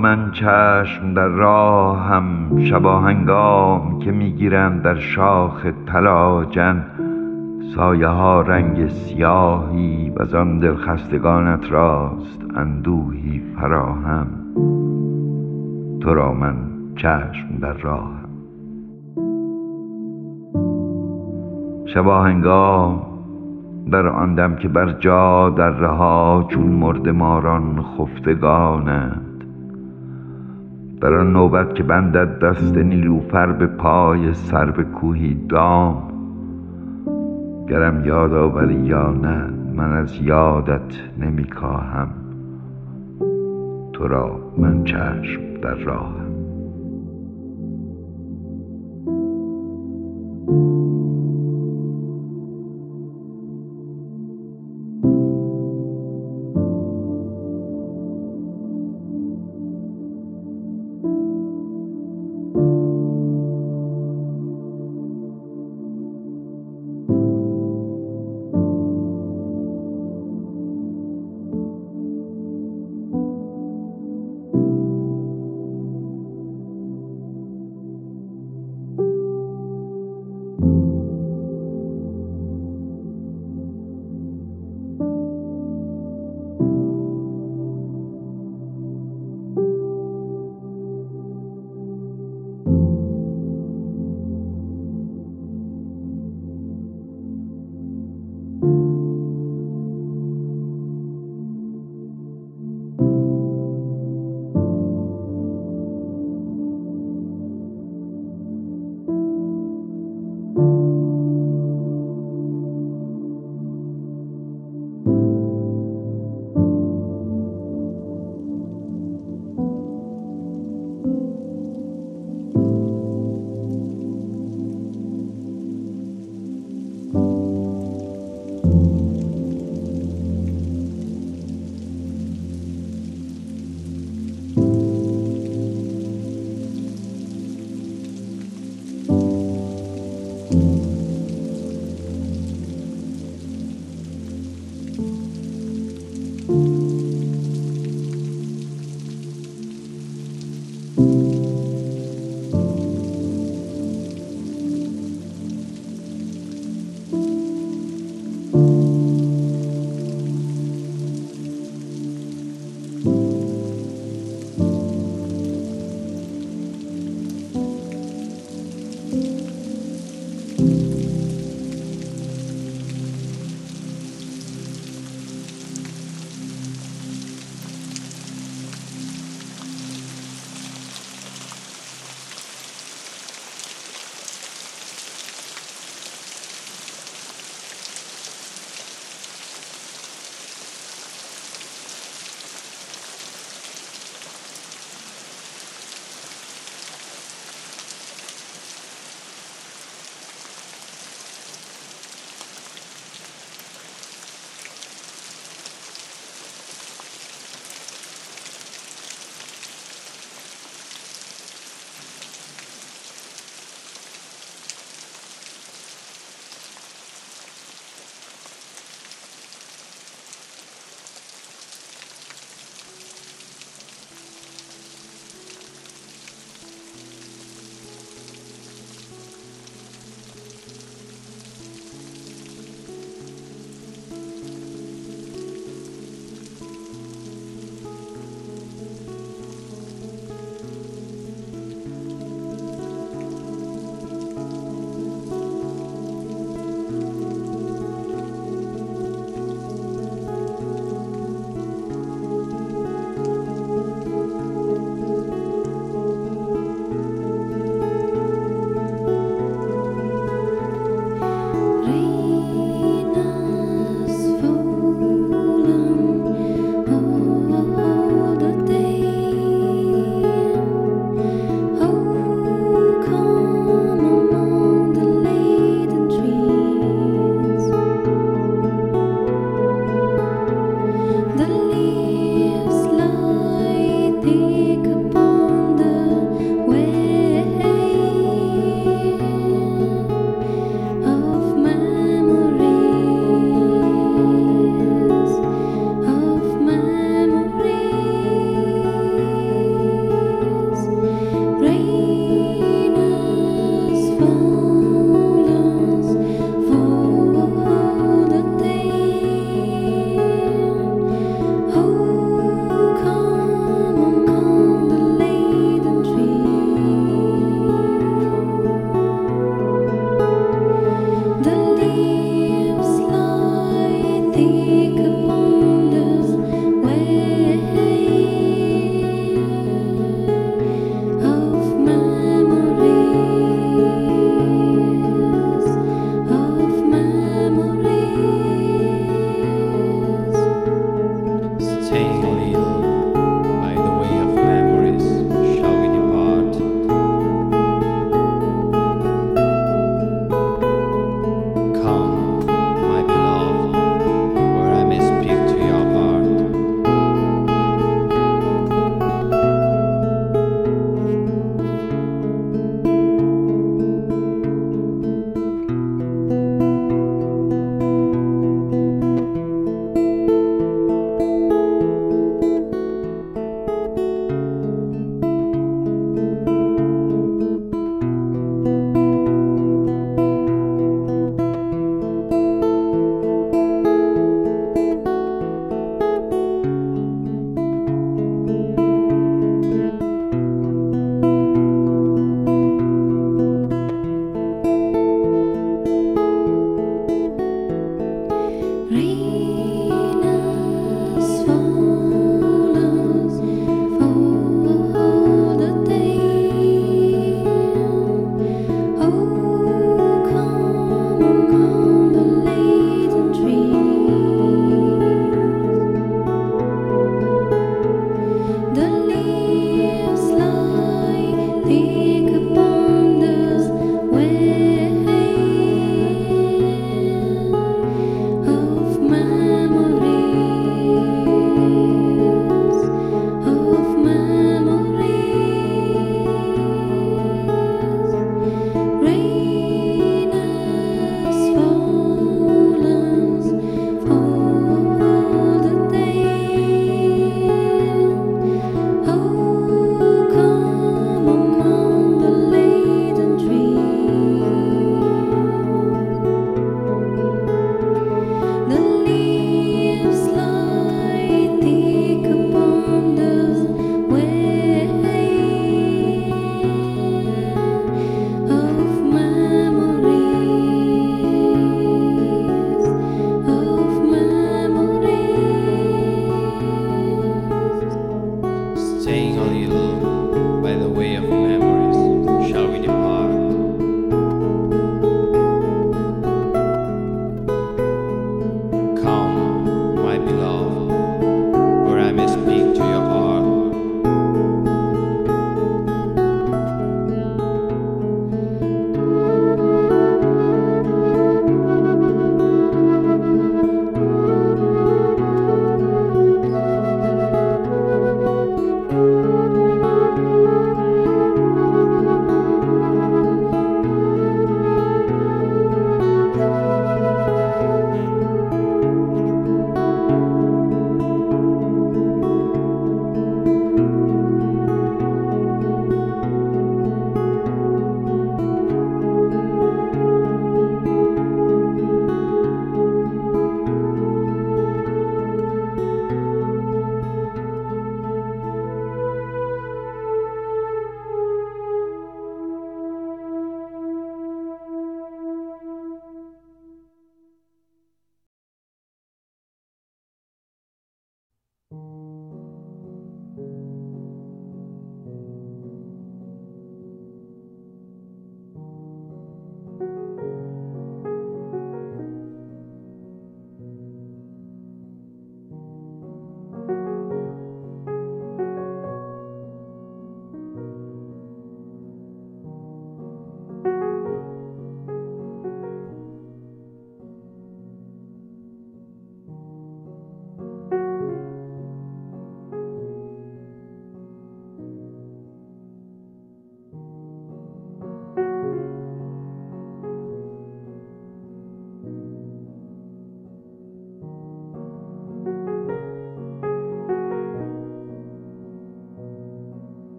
من چشم در راهم شباهنگام که می‌گیرند در شاخ طلاجن. سایه ها رنگ سیاهی وزان دلخستگانت راست اندوهی فراهم. تو را من چشم در راهم شباهنگام در آن دم که بر جا دره ها چون مرده ماران خفتگانند در آن نوبت که بندد دست نیلوفر به پای سرو کوهی دام. گرم یاد آوری یا نه من از یادت نمی کاهم تو را من چشم در راهم